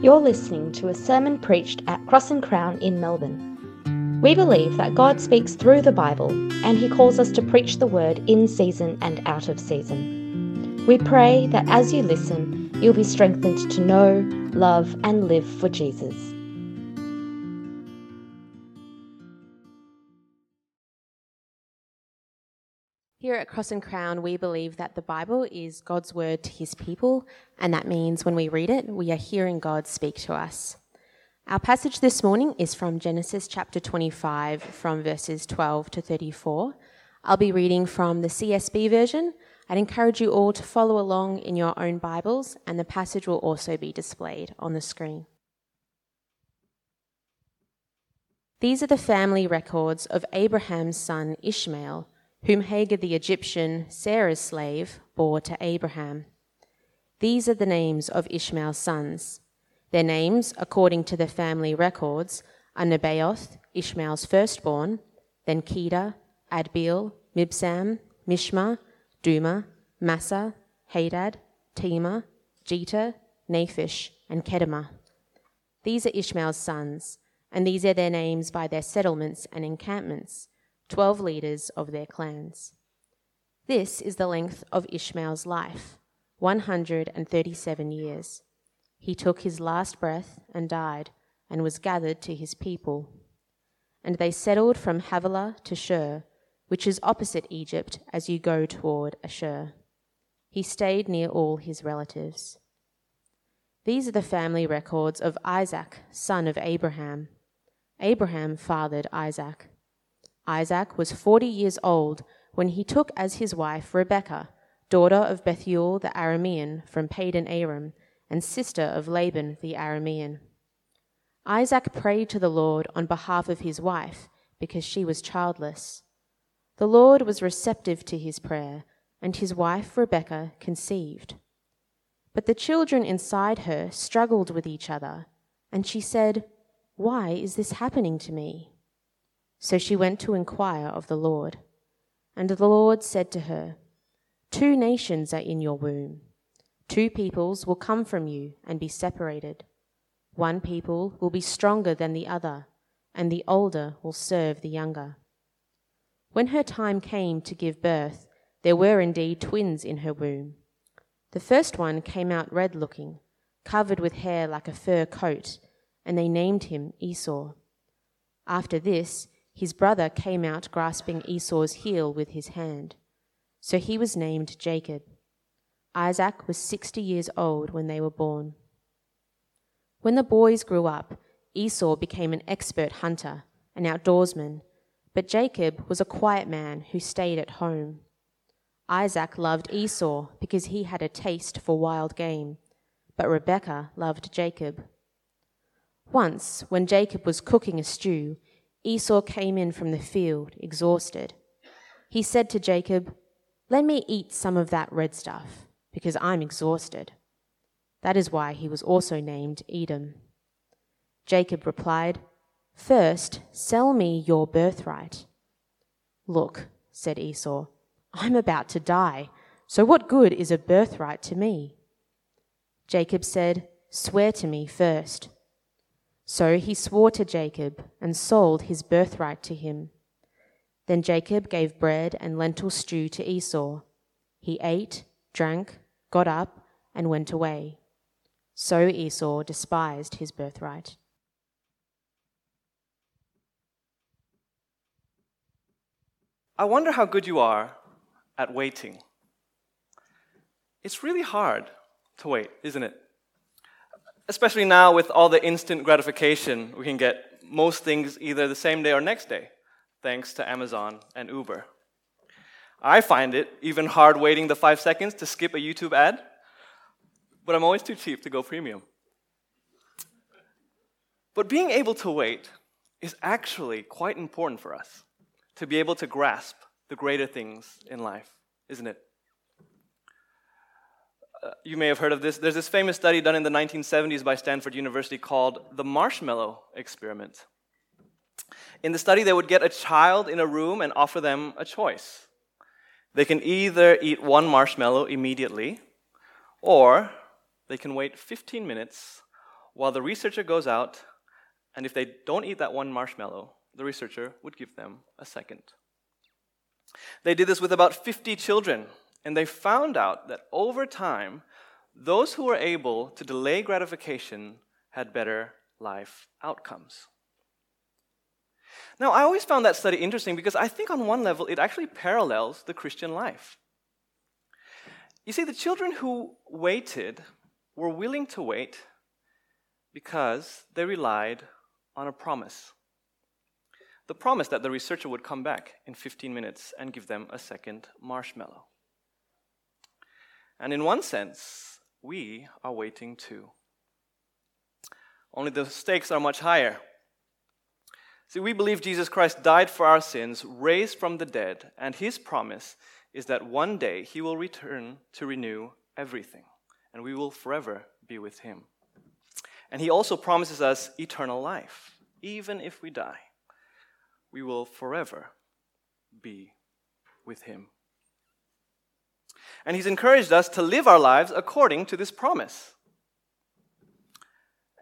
You're listening to a sermon preached at Cross and Crown in Melbourne. We believe that God speaks through the Bible and He calls us to preach the word in season and out of season. We pray that as you listen, you'll be strengthened to know, love, and live for Jesus. At Cross and Crown, we believe that the Bible is God's word to his people, and that means when we read it, we are hearing God speak to us. Our passage this morning is from Genesis chapter 25, from verses 12 to 34. I'll be reading from the CSB version. I'd encourage you all to follow along in your own Bibles, and the passage will also be displayed on the screen. These are the family records of Abraham's son Ishmael whom Hagar the Egyptian, Sarah's slave, bore to Abraham. These are the names of Ishmael's sons. Their names, according to the family records, are Nebaioth, Ishmael's firstborn, then Kedar, Adbeel, Mibsam, Mishma, Dumah, Massa, Hadad, Tema, Jetur, Naphish, and Kedemah. These are Ishmael's sons, and these are their names by their settlements and encampments 12 leaders of their clans. This is the length of Ishmael's life 137 years. He took his last breath and died, and was gathered to his people. And they settled from Havilah to Shur, which is opposite Egypt as you go toward Ashur. He stayed near all his relatives. These are the family records of Isaac, son of Abraham. Abraham fathered Isaac. Isaac was forty years old when he took as his wife Rebekah, daughter of Bethuel the Aramean from Padan Aram, and sister of Laban the Aramean. Isaac prayed to the Lord on behalf of his wife because she was childless. The Lord was receptive to his prayer, and his wife Rebekah conceived. But the children inside her struggled with each other, and she said, Why is this happening to me? So she went to inquire of the Lord. And the Lord said to her, Two nations are in your womb. Two peoples will come from you and be separated. One people will be stronger than the other, and the older will serve the younger. When her time came to give birth, there were indeed twins in her womb. The first one came out red looking, covered with hair like a fur coat, and they named him Esau. After this, his brother came out grasping Esau's heel with his hand. So he was named Jacob. Isaac was sixty years old when they were born. When the boys grew up, Esau became an expert hunter, an outdoorsman, but Jacob was a quiet man who stayed at home. Isaac loved Esau because he had a taste for wild game, but Rebekah loved Jacob. Once, when Jacob was cooking a stew, Esau came in from the field, exhausted. He said to Jacob, Let me eat some of that red stuff, because I'm exhausted. That is why he was also named Edom. Jacob replied, First, sell me your birthright. Look, said Esau, I'm about to die, so what good is a birthright to me? Jacob said, Swear to me first. So he swore to Jacob and sold his birthright to him. Then Jacob gave bread and lentil stew to Esau. He ate, drank, got up, and went away. So Esau despised his birthright. I wonder how good you are at waiting. It's really hard to wait, isn't it? Especially now with all the instant gratification, we can get most things either the same day or next day, thanks to Amazon and Uber. I find it even hard waiting the five seconds to skip a YouTube ad, but I'm always too cheap to go premium. But being able to wait is actually quite important for us to be able to grasp the greater things in life, isn't it? You may have heard of this. There's this famous study done in the 1970s by Stanford University called the marshmallow experiment. In the study, they would get a child in a room and offer them a choice. They can either eat one marshmallow immediately, or they can wait 15 minutes while the researcher goes out, and if they don't eat that one marshmallow, the researcher would give them a second. They did this with about 50 children, and they found out that over time, those who were able to delay gratification had better life outcomes. Now, I always found that study interesting because I think on one level it actually parallels the Christian life. You see, the children who waited were willing to wait because they relied on a promise. The promise that the researcher would come back in 15 minutes and give them a second marshmallow. And in one sense, we are waiting too. Only the stakes are much higher. See, we believe Jesus Christ died for our sins, raised from the dead, and his promise is that one day he will return to renew everything, and we will forever be with him. And he also promises us eternal life. Even if we die, we will forever be with him. And he's encouraged us to live our lives according to this promise.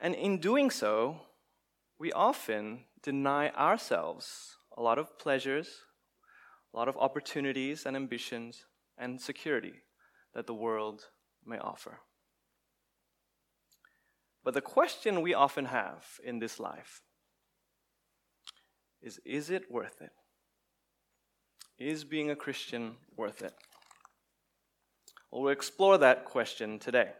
And in doing so, we often deny ourselves a lot of pleasures, a lot of opportunities and ambitions and security that the world may offer. But the question we often have in this life is is it worth it? Is being a Christian worth it? Well, we'll explore that question today.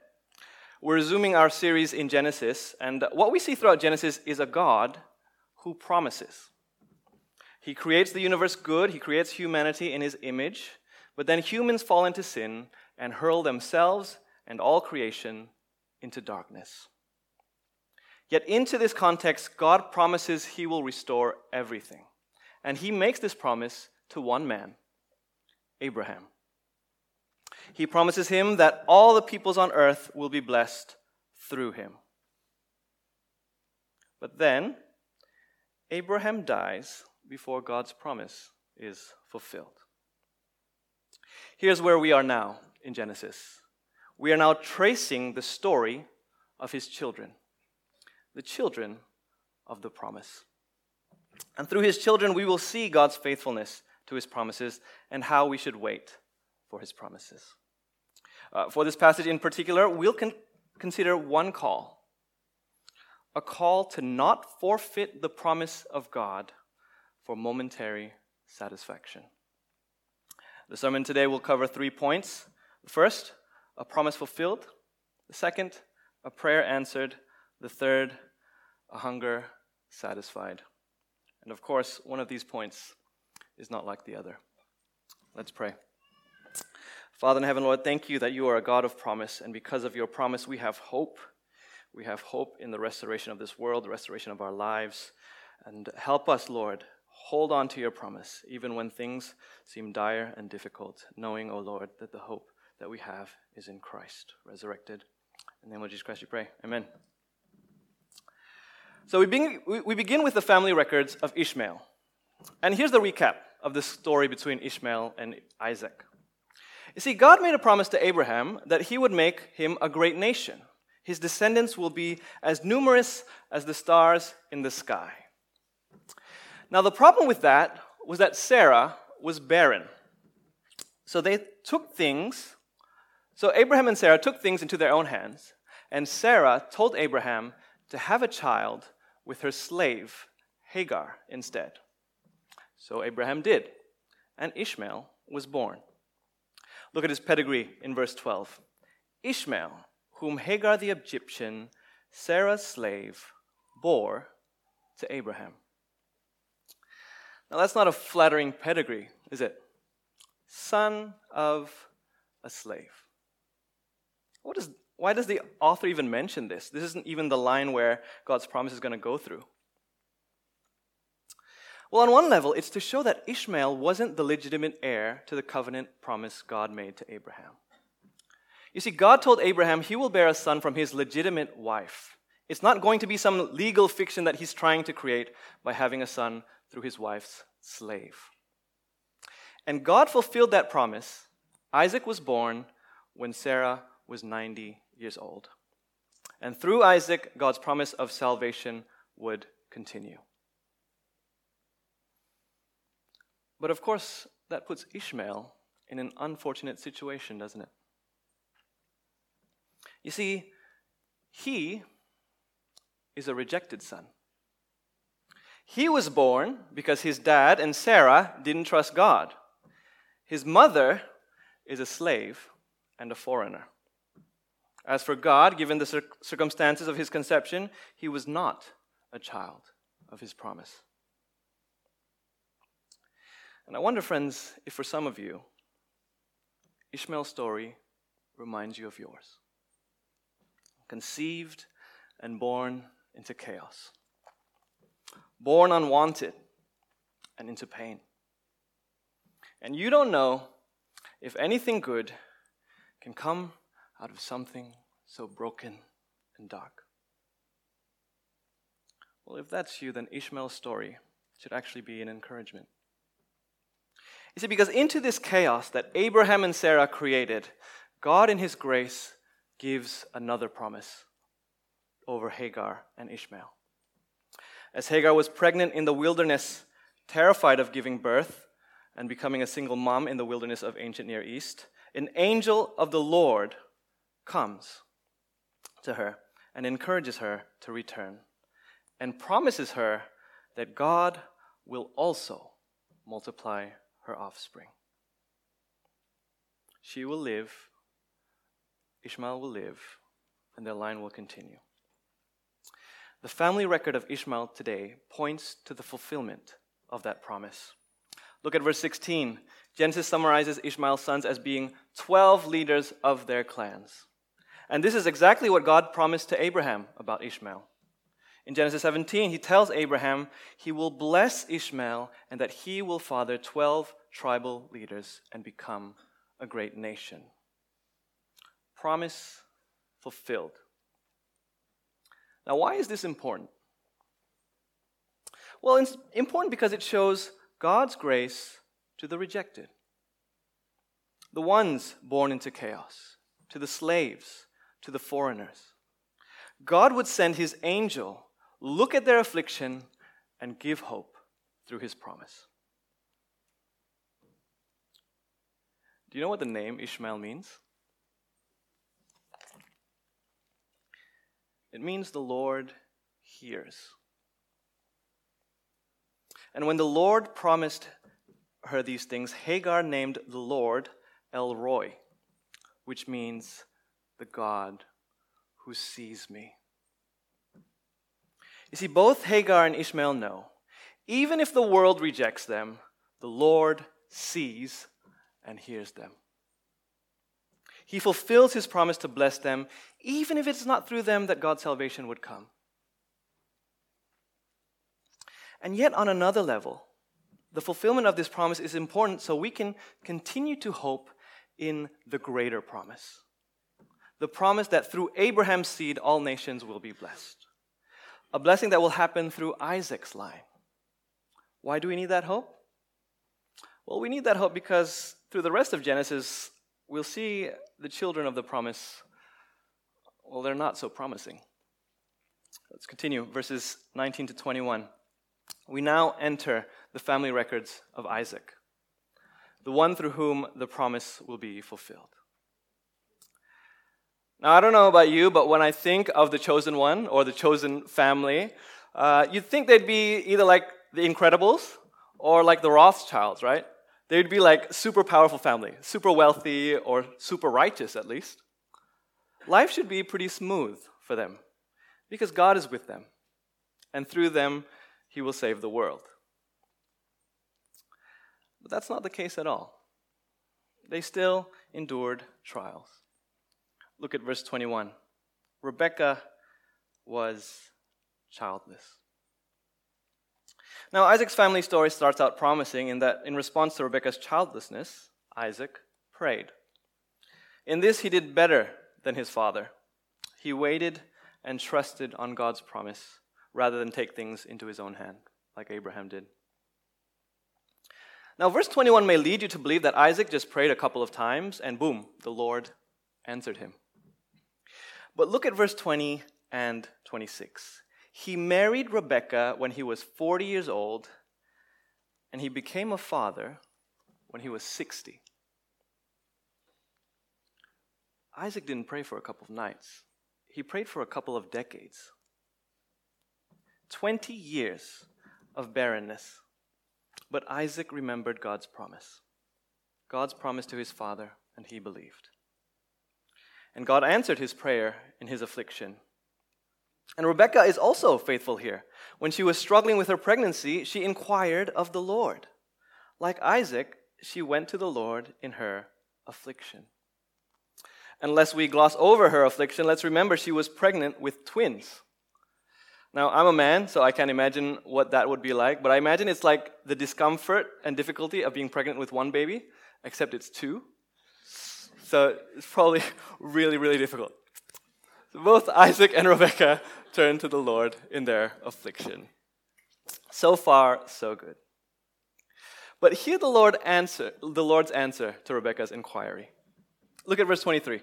We're resuming our series in Genesis, and what we see throughout Genesis is a God who promises. He creates the universe good, he creates humanity in his image, but then humans fall into sin and hurl themselves and all creation into darkness. Yet, into this context, God promises he will restore everything. And he makes this promise to one man, Abraham. He promises him that all the peoples on earth will be blessed through him. But then, Abraham dies before God's promise is fulfilled. Here's where we are now in Genesis. We are now tracing the story of his children, the children of the promise. And through his children, we will see God's faithfulness to his promises and how we should wait for his promises. Uh, for this passage in particular, we'll con- consider one call a call to not forfeit the promise of God for momentary satisfaction. The sermon today will cover three points. First, a promise fulfilled. The second, a prayer answered. The third, a hunger satisfied. And of course, one of these points is not like the other. Let's pray. Father in heaven, Lord, thank you that you are a God of promise, and because of your promise, we have hope. We have hope in the restoration of this world, the restoration of our lives. And help us, Lord, hold on to your promise, even when things seem dire and difficult, knowing, O oh Lord, that the hope that we have is in Christ, resurrected. In the name of Jesus Christ, we pray. Amen. So we begin, we begin with the family records of Ishmael. And here's the recap of the story between Ishmael and Isaac. You see, God made a promise to Abraham that he would make him a great nation. His descendants will be as numerous as the stars in the sky. Now, the problem with that was that Sarah was barren. So they took things, so Abraham and Sarah took things into their own hands, and Sarah told Abraham to have a child with her slave, Hagar, instead. So Abraham did, and Ishmael was born. Look at his pedigree in verse 12. Ishmael, whom Hagar the Egyptian, Sarah's slave, bore to Abraham. Now, that's not a flattering pedigree, is it? Son of a slave. What is, why does the author even mention this? This isn't even the line where God's promise is going to go through. Well, on one level, it's to show that Ishmael wasn't the legitimate heir to the covenant promise God made to Abraham. You see, God told Abraham he will bear a son from his legitimate wife. It's not going to be some legal fiction that he's trying to create by having a son through his wife's slave. And God fulfilled that promise. Isaac was born when Sarah was 90 years old. And through Isaac, God's promise of salvation would continue. But of course, that puts Ishmael in an unfortunate situation, doesn't it? You see, he is a rejected son. He was born because his dad and Sarah didn't trust God. His mother is a slave and a foreigner. As for God, given the circumstances of his conception, he was not a child of his promise. And I wonder, friends, if for some of you, Ishmael's story reminds you of yours. Conceived and born into chaos, born unwanted and into pain. And you don't know if anything good can come out of something so broken and dark. Well, if that's you, then Ishmael's story should actually be an encouragement. You see, because into this chaos that Abraham and Sarah created, God in His grace gives another promise over Hagar and Ishmael. As Hagar was pregnant in the wilderness, terrified of giving birth and becoming a single mom in the wilderness of ancient Near East, an angel of the Lord comes to her and encourages her to return and promises her that God will also multiply her offspring. She will live, Ishmael will live, and their line will continue. The family record of Ishmael today points to the fulfillment of that promise. Look at verse 16. Genesis summarizes Ishmael's sons as being 12 leaders of their clans. And this is exactly what God promised to Abraham about Ishmael. In Genesis 17, he tells Abraham he will bless Ishmael and that he will father 12 tribal leaders and become a great nation. Promise fulfilled. Now, why is this important? Well, it's important because it shows God's grace to the rejected, the ones born into chaos, to the slaves, to the foreigners. God would send his angel look at their affliction, and give hope through his promise. Do you know what the name Ishmael means? It means the Lord hears. And when the Lord promised her these things, Hagar named the Lord El Roi, which means the God who sees me. You see, both Hagar and Ishmael know even if the world rejects them, the Lord sees and hears them. He fulfills his promise to bless them, even if it's not through them that God's salvation would come. And yet, on another level, the fulfillment of this promise is important so we can continue to hope in the greater promise the promise that through Abraham's seed all nations will be blessed a blessing that will happen through Isaac's line. Why do we need that hope? Well, we need that hope because through the rest of Genesis, we'll see the children of the promise, well, they're not so promising. Let's continue, verses 19 to 21. We now enter the family records of Isaac, the one through whom the promise will be fulfilled. Now, I don't know about you, but when I think of the chosen one or the chosen family, uh, you'd think they'd be either like the Incredibles or like the Rothschilds, right? They'd be like super powerful family, super wealthy or super righteous at least. Life should be pretty smooth for them because God is with them, and through them, He will save the world. But that's not the case at all. They still endured trials. Look at verse 21. Rebekah was childless. Now, Isaac's family story starts out promising in that, in response to Rebekah's childlessness, Isaac prayed. In this, he did better than his father. He waited and trusted on God's promise rather than take things into his own hand, like Abraham did. Now, verse 21 may lead you to believe that Isaac just prayed a couple of times and boom, the Lord answered him. But look at verse 20 and 26. He married Rebekah when he was 40 years old, and he became a father when he was 60. Isaac didn't pray for a couple of nights, he prayed for a couple of decades. 20 years of barrenness. But Isaac remembered God's promise. God's promise to his father, and he believed. And God answered his prayer in his affliction. And Rebekah is also faithful here. When she was struggling with her pregnancy, she inquired of the Lord. Like Isaac, she went to the Lord in her affliction. Unless we gloss over her affliction, let's remember she was pregnant with twins. Now, I'm a man, so I can't imagine what that would be like, but I imagine it's like the discomfort and difficulty of being pregnant with one baby, except it's two. So it's probably really, really difficult. So both Isaac and Rebekah turned to the Lord in their affliction. So far, so good. But hear the Lord answer, the Lord's answer to Rebekah's inquiry. Look at verse 23.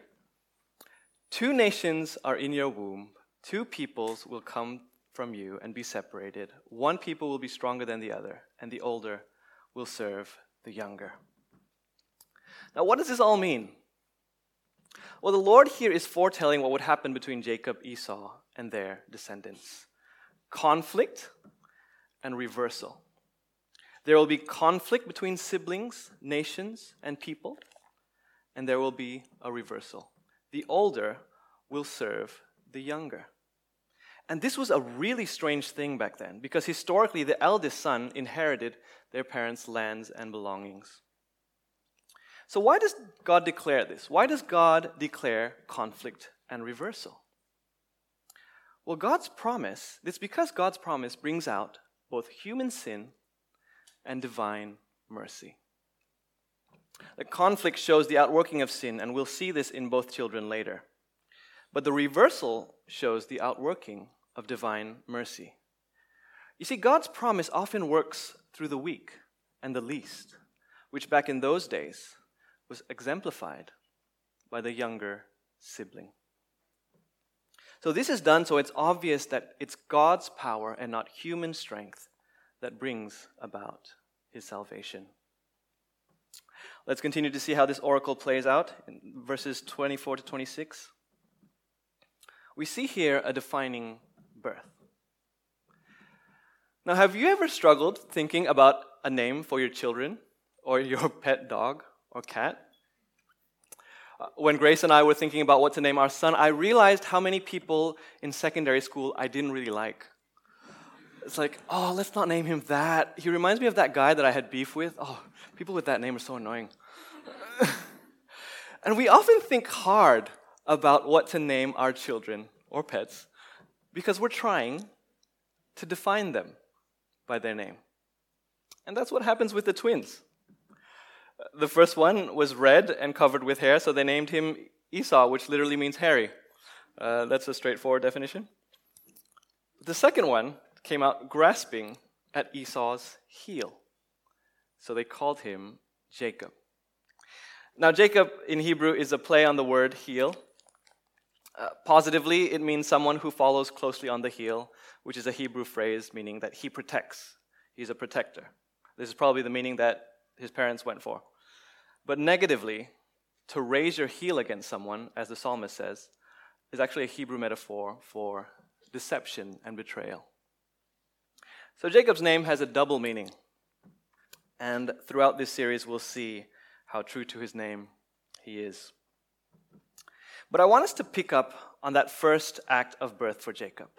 Two nations are in your womb, two peoples will come from you and be separated. One people will be stronger than the other, and the older will serve the younger. Now, what does this all mean? Well, the Lord here is foretelling what would happen between Jacob, Esau, and their descendants conflict and reversal. There will be conflict between siblings, nations, and people, and there will be a reversal. The older will serve the younger. And this was a really strange thing back then because historically the eldest son inherited their parents' lands and belongings. So, why does God declare this? Why does God declare conflict and reversal? Well, God's promise, it's because God's promise brings out both human sin and divine mercy. The conflict shows the outworking of sin, and we'll see this in both children later. But the reversal shows the outworking of divine mercy. You see, God's promise often works through the weak and the least, which back in those days was exemplified by the younger sibling. So, this is done so it's obvious that it's God's power and not human strength that brings about his salvation. Let's continue to see how this oracle plays out in verses 24 to 26 we see here a defining birth. Now, have you ever struggled thinking about a name for your children or your pet dog or cat? Uh, when Grace and I were thinking about what to name our son, I realized how many people in secondary school I didn't really like. It's like, oh, let's not name him that. He reminds me of that guy that I had beef with. Oh, people with that name are so annoying. and we often think hard about what to name our children or pets because we're trying to define them by their name. And that's what happens with the twins. The first one was red and covered with hair, so they named him Esau, which literally means hairy. Uh, that's a straightforward definition. The second one came out grasping at Esau's heel, so they called him Jacob. Now, Jacob in Hebrew is a play on the word heel, uh, positively, it means someone who follows closely on the heel, which is a Hebrew phrase meaning that he protects. He's a protector. This is probably the meaning that his parents went for. But negatively, to raise your heel against someone, as the psalmist says, is actually a Hebrew metaphor for deception and betrayal. So Jacob's name has a double meaning. And throughout this series, we'll see how true to his name he is. But I want us to pick up on that first act of birth for Jacob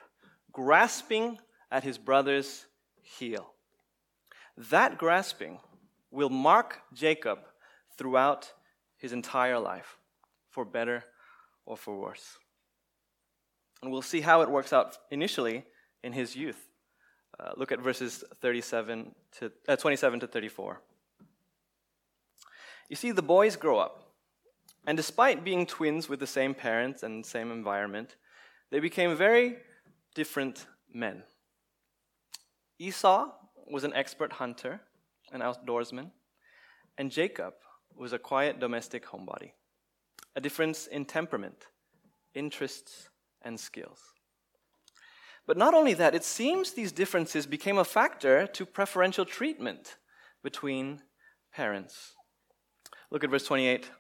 grasping at his brother's heel. That grasping will mark Jacob throughout his entire life, for better or for worse. And we'll see how it works out initially in his youth. Uh, look at verses 37 to, uh, 27 to 34. You see, the boys grow up. And despite being twins with the same parents and same environment, they became very different men. Esau was an expert hunter, an outdoorsman, and Jacob was a quiet domestic homebody. A difference in temperament interests, and skills. But not only that, it seems these differences became a factor to preferential treatment between parents. Look at verse 28.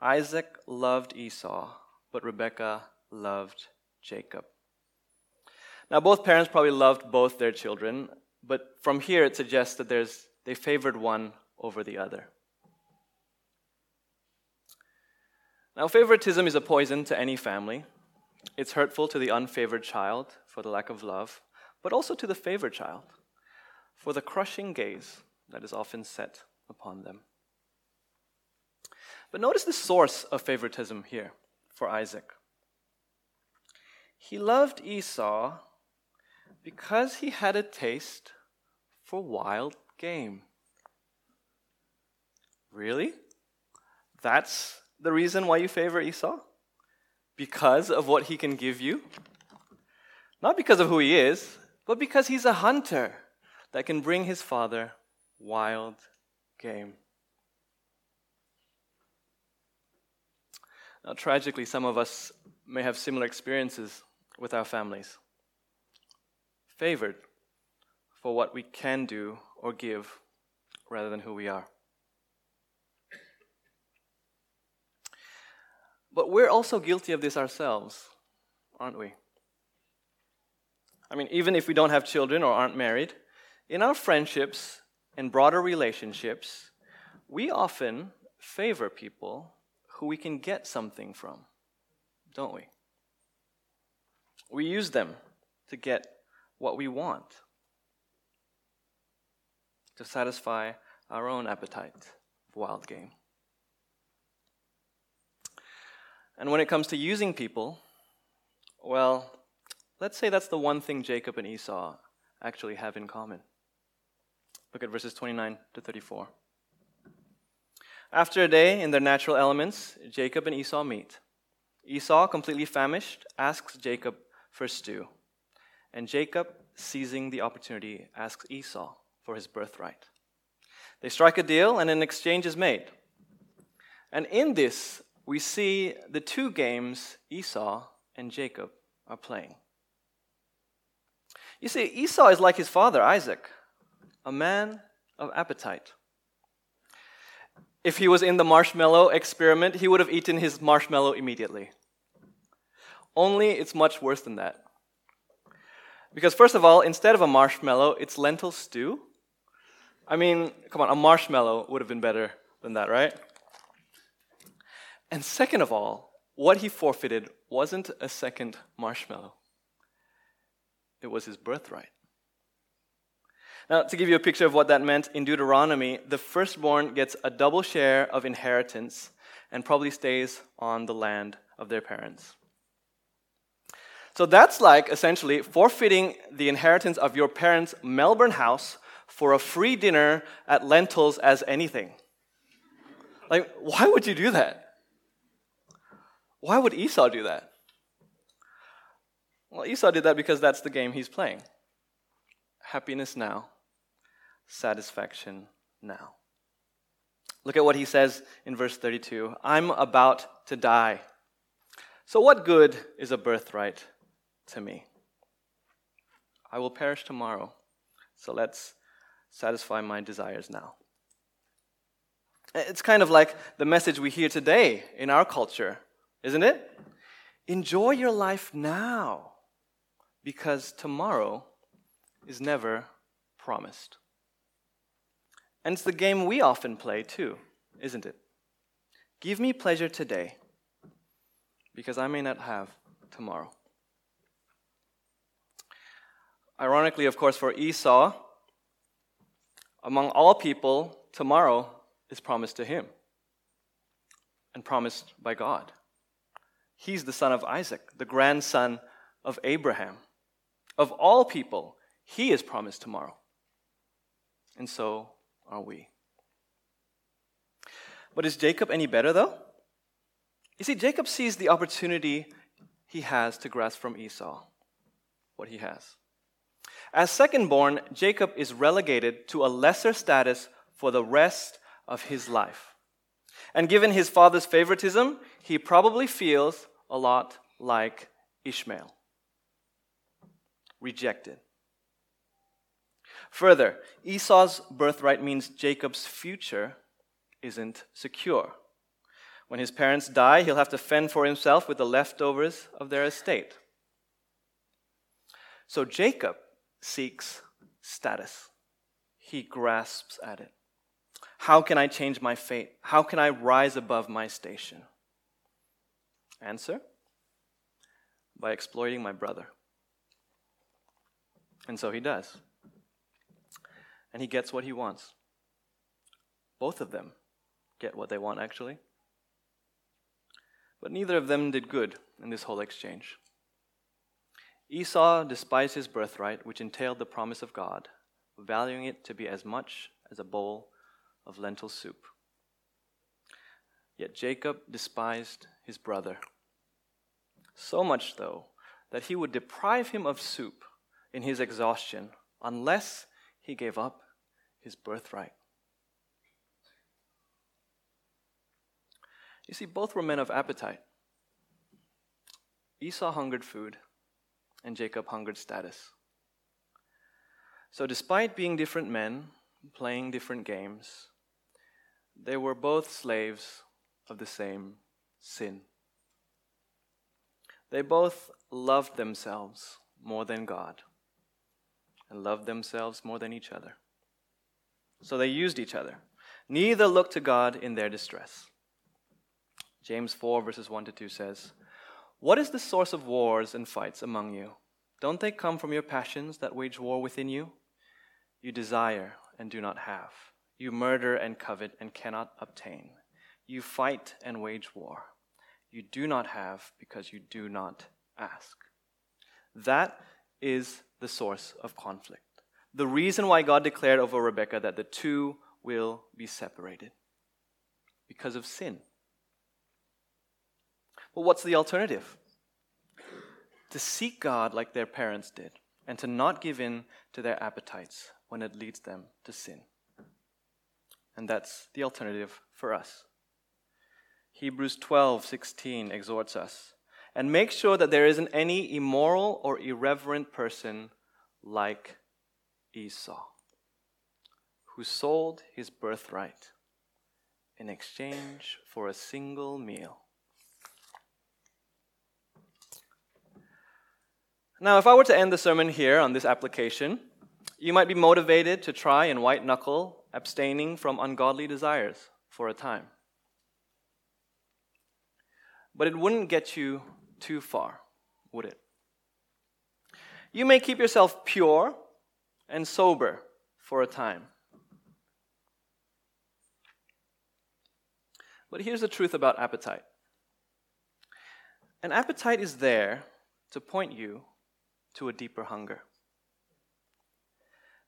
Isaac loved Esau, but Rebekah loved Jacob. Now, both parents probably loved both their children, but from here it suggests that there's, they favored one over the other. Now, favoritism is a poison to any family. It's hurtful to the unfavored child for the lack of love, but also to the favored child for the crushing gaze that is often set upon them. But notice the source of favoritism here for Isaac. He loved Esau because he had a taste for wild game. Really? That's the reason why you favor Esau? Because of what he can give you? Not because of who he is, but because he's a hunter that can bring his father wild game. Now, tragically, some of us may have similar experiences with our families. Favored for what we can do or give rather than who we are. But we're also guilty of this ourselves, aren't we? I mean, even if we don't have children or aren't married, in our friendships and broader relationships, we often favor people who we can get something from, don't we? We use them to get what we want, to satisfy our own appetite of wild game. And when it comes to using people, well, let's say that's the one thing Jacob and Esau actually have in common. Look at verses 29 to 34. After a day in their natural elements, Jacob and Esau meet. Esau, completely famished, asks Jacob for stew. And Jacob, seizing the opportunity, asks Esau for his birthright. They strike a deal, and an exchange is made. And in this, we see the two games Esau and Jacob are playing. You see, Esau is like his father, Isaac, a man of appetite. If he was in the marshmallow experiment, he would have eaten his marshmallow immediately. Only it's much worse than that. Because, first of all, instead of a marshmallow, it's lentil stew. I mean, come on, a marshmallow would have been better than that, right? And second of all, what he forfeited wasn't a second marshmallow, it was his birthright. Now, to give you a picture of what that meant, in Deuteronomy, the firstborn gets a double share of inheritance and probably stays on the land of their parents. So that's like essentially forfeiting the inheritance of your parents' Melbourne house for a free dinner at Lentils as anything. Like, why would you do that? Why would Esau do that? Well, Esau did that because that's the game he's playing. Happiness now, satisfaction now. Look at what he says in verse 32 I'm about to die. So, what good is a birthright to me? I will perish tomorrow. So, let's satisfy my desires now. It's kind of like the message we hear today in our culture isn't it? Enjoy your life now because tomorrow is never promised. And it's the game we often play too, isn't it? Give me pleasure today because I may not have tomorrow. Ironically, of course, for Esau, among all people, tomorrow is promised to him and promised by God. He's the son of Isaac, the grandson of Abraham. Of all people, he is promised tomorrow. And so are we. But is Jacob any better, though? You see, Jacob sees the opportunity he has to grasp from Esau what he has. As second born, Jacob is relegated to a lesser status for the rest of his life. And given his father's favoritism, he probably feels a lot like Ishmael, rejected. Further, Esau's birthright means Jacob's future isn't secure. When his parents die, he'll have to fend for himself with the leftovers of their estate. So Jacob seeks status, he grasps at it. How can I change my fate? How can I rise above my station? Answer by exploiting my brother. And so he does. And he gets what he wants. Both of them get what they want, actually. But neither of them did good in this whole exchange. Esau despised his birthright, which entailed the promise of God, valuing it to be as much as a bowl of lentil soup. Yet Jacob despised his brother. So much, though, that he would deprive him of soup in his exhaustion unless he gave up his birthright. You see, both were men of appetite. Esau hungered food, and Jacob hungered status. So, despite being different men, playing different games, they were both slaves of the same sin. They both loved themselves more than God and loved themselves more than each other. So they used each other. Neither looked to God in their distress. James 4, verses 1 to 2 says, What is the source of wars and fights among you? Don't they come from your passions that wage war within you? You desire and do not have. You murder and covet and cannot obtain. You fight and wage war. You do not have because you do not ask. That is the source of conflict the reason why God declared over Rebekah that the two will be separated because of sin. Well, what's the alternative? To seek God like their parents did and to not give in to their appetites when it leads them to sin. And that's the alternative for us. Hebrews 12:16 exhorts us, and make sure that there isn't any immoral or irreverent person like Esau, who sold his birthright in exchange for a single meal. Now, if I were to end the sermon here on this application, you might be motivated to try and white knuckle abstaining from ungodly desires for a time. But it wouldn't get you too far, would it? You may keep yourself pure and sober for a time. But here's the truth about appetite an appetite is there to point you to a deeper hunger.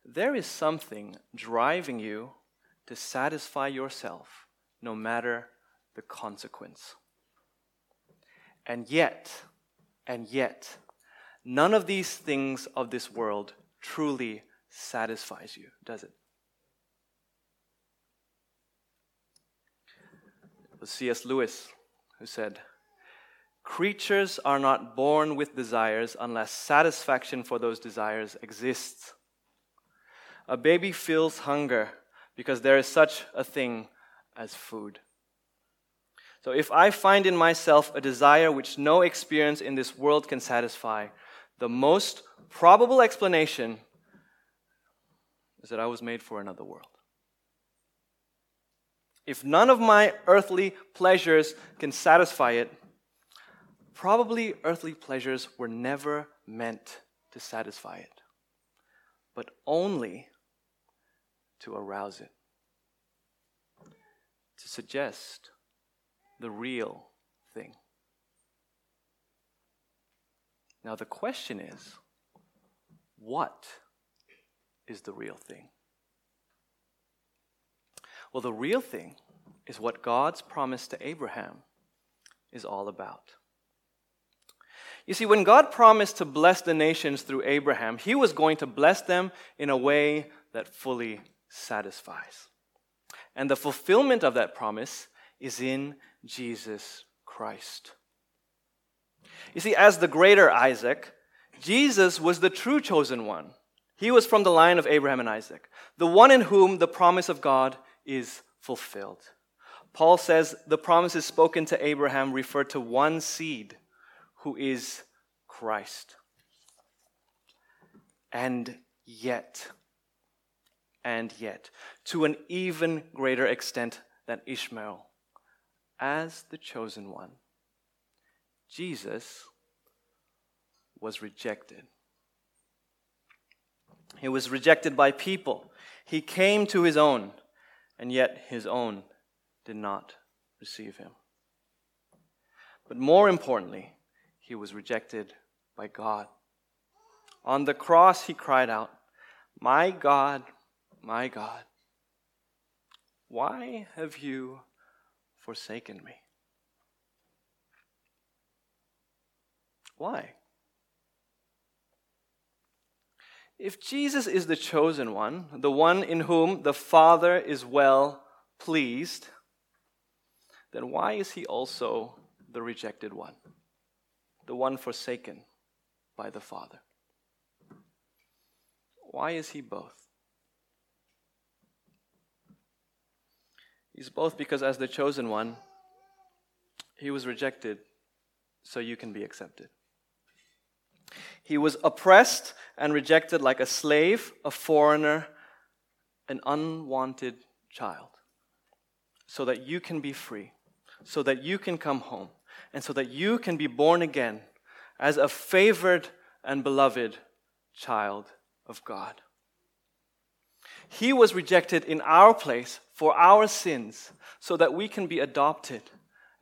There is something driving you to satisfy yourself no matter the consequence. And yet, and yet, none of these things of this world truly satisfies you, does it? It was C.S. Lewis who said, Creatures are not born with desires unless satisfaction for those desires exists. A baby feels hunger because there is such a thing as food. So if I find in myself a desire which no experience in this world can satisfy, the most probable explanation is that I was made for another world. If none of my earthly pleasures can satisfy it, probably earthly pleasures were never meant to satisfy it, but only to arouse it, to suggest the real thing. Now, the question is what is the real thing? Well, the real thing is what God's promise to Abraham is all about. You see, when God promised to bless the nations through Abraham, he was going to bless them in a way that fully satisfies. And the fulfillment of that promise is in Jesus Christ. You see, as the greater Isaac, Jesus was the true chosen one. He was from the line of Abraham and Isaac, the one in whom the promise of God is fulfilled. Paul says the promises spoken to Abraham refer to one seed who is Christ. And yet, and yet, to an even greater extent than Ishmael, as the chosen one, Jesus was rejected. He was rejected by people. He came to his own, and yet his own did not receive him. But more importantly, he was rejected by God. On the cross, he cried out, My God, my God, why have you forsaken me? Why? If Jesus is the chosen one, the one in whom the Father is well pleased, then why is he also the rejected one, the one forsaken by the Father? Why is he both? He's both because, as the chosen one, he was rejected so you can be accepted. He was oppressed and rejected like a slave, a foreigner, an unwanted child, so that you can be free so that you can come home and so that you can be born again as a favored and beloved child of God. He was rejected in our place for our sins so that we can be adopted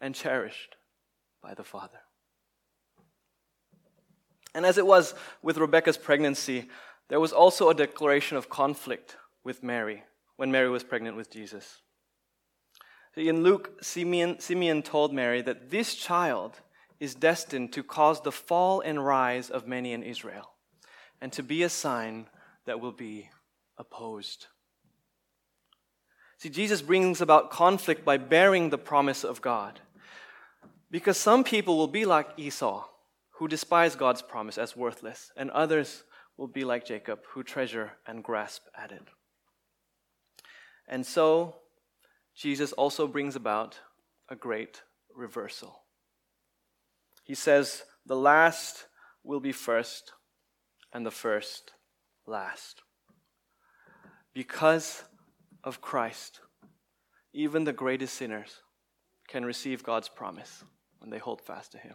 and cherished by the Father. And as it was with Rebecca's pregnancy, there was also a declaration of conflict with Mary when Mary was pregnant with Jesus. In Luke, Simeon, Simeon told Mary that this child is destined to cause the fall and rise of many in Israel, and to be a sign that will be opposed. See, Jesus brings about conflict by bearing the promise of God. Because some people will be like Esau, who despise God's promise as worthless, and others will be like Jacob, who treasure and grasp at it. And so, Jesus also brings about a great reversal. He says, The last will be first, and the first last. Because of Christ, even the greatest sinners can receive God's promise when they hold fast to Him.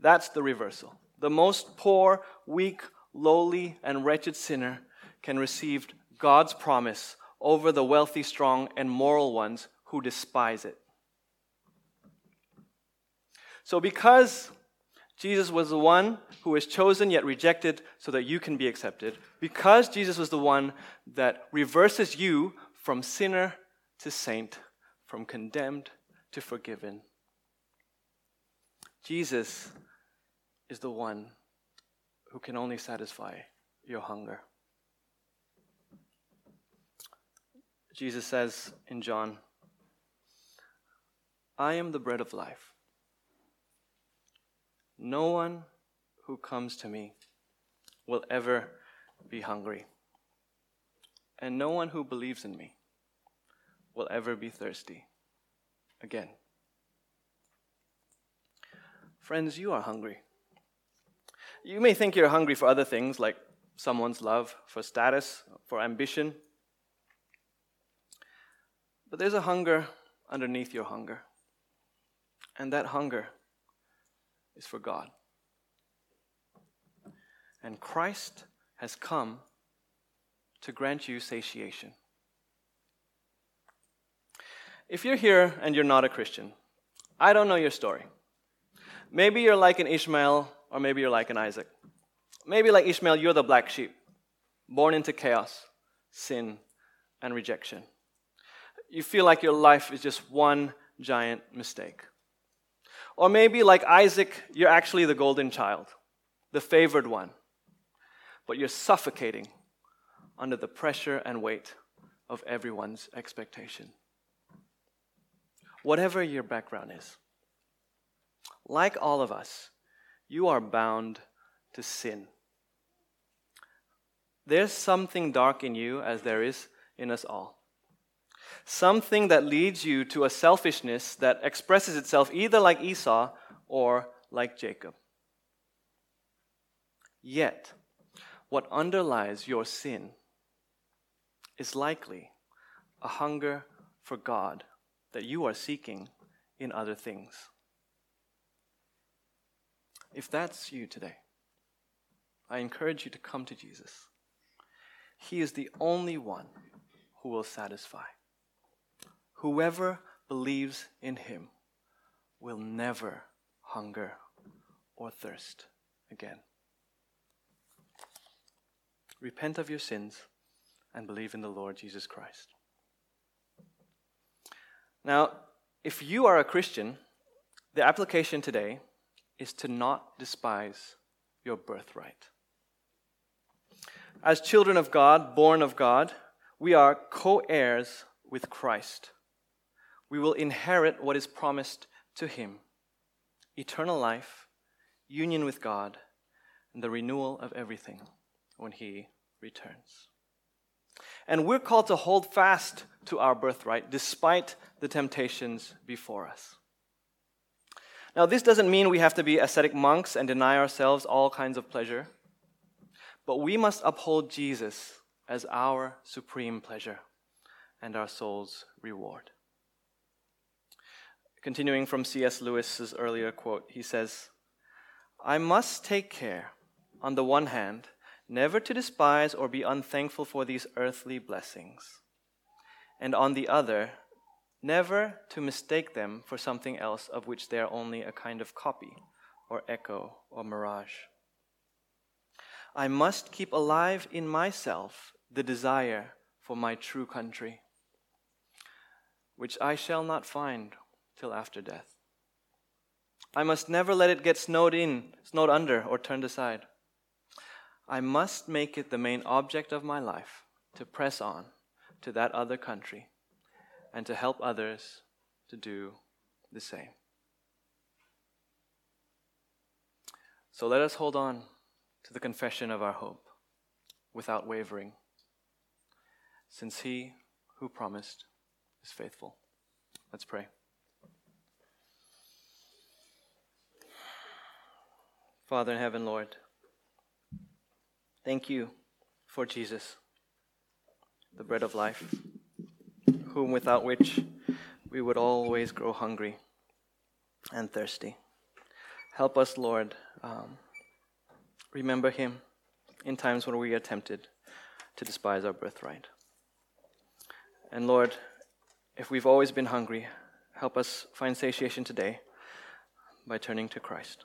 That's the reversal. The most poor, weak, lowly, and wretched sinner can receive God's promise over the wealthy, strong, and moral ones who despise it. So, because Jesus was the one who was chosen yet rejected so that you can be accepted, because Jesus was the one that reverses you from sinner to saint, from condemned to forgiven, Jesus is the one who can only satisfy your hunger. Jesus says in John, I am the bread of life. No one who comes to me will ever be hungry, and no one who believes in me will ever be thirsty again. Friends, you are hungry. You may think you're hungry for other things like someone's love, for status, for ambition. But there's a hunger underneath your hunger. And that hunger is for God. And Christ has come to grant you satiation. If you're here and you're not a Christian, I don't know your story. Maybe you're like an Ishmael, or maybe you're like an Isaac. Maybe, like Ishmael, you're the black sheep, born into chaos, sin, and rejection you feel like your life is just one giant mistake. Or maybe, like Isaac, you're actually the golden child, the favored one, but you're suffocating under the pressure and weight of everyone's expectation. Whatever your background is, like all of us, you are bound to sin. There's something dark in you, as there is in us all. Something that leads you to a selfishness that expresses itself either like Esau or like Jacob. Yet, what underlies your sin is likely a hunger for God that you are seeking in other things. If that's you today, I encourage you to come to Jesus. He is the only one who will satisfy. Whoever believes in him will never hunger or thirst again. Repent of your sins and believe in the Lord Jesus Christ. Now, if you are a Christian, the application today is to not despise your birthright. As children of God, born of God, we are co heirs with Christ. We will inherit what is promised to Him eternal life, union with God, and the renewal of everything when He returns. And we're called to hold fast to our birthright despite the temptations before us. Now, this doesn't mean we have to be ascetic monks and deny ourselves all kinds of pleasure, but we must uphold Jesus as our supreme pleasure and our soul's reward. Continuing from C.S. Lewis's earlier quote, he says, I must take care, on the one hand, never to despise or be unthankful for these earthly blessings, and on the other, never to mistake them for something else of which they are only a kind of copy or echo or mirage. I must keep alive in myself the desire for my true country, which I shall not find till after death. I must never let it get snowed in, snowed under, or turned aside. I must make it the main object of my life to press on to that other country and to help others to do the same. So let us hold on to the confession of our hope without wavering, since He who promised is faithful. Let's pray. Father in heaven, Lord, Thank you for Jesus, the bread of life, whom without which we would always grow hungry and thirsty. Help us, Lord, um, remember him in times when we are tempted to despise our birthright. And Lord, if we've always been hungry, help us find satiation today by turning to Christ.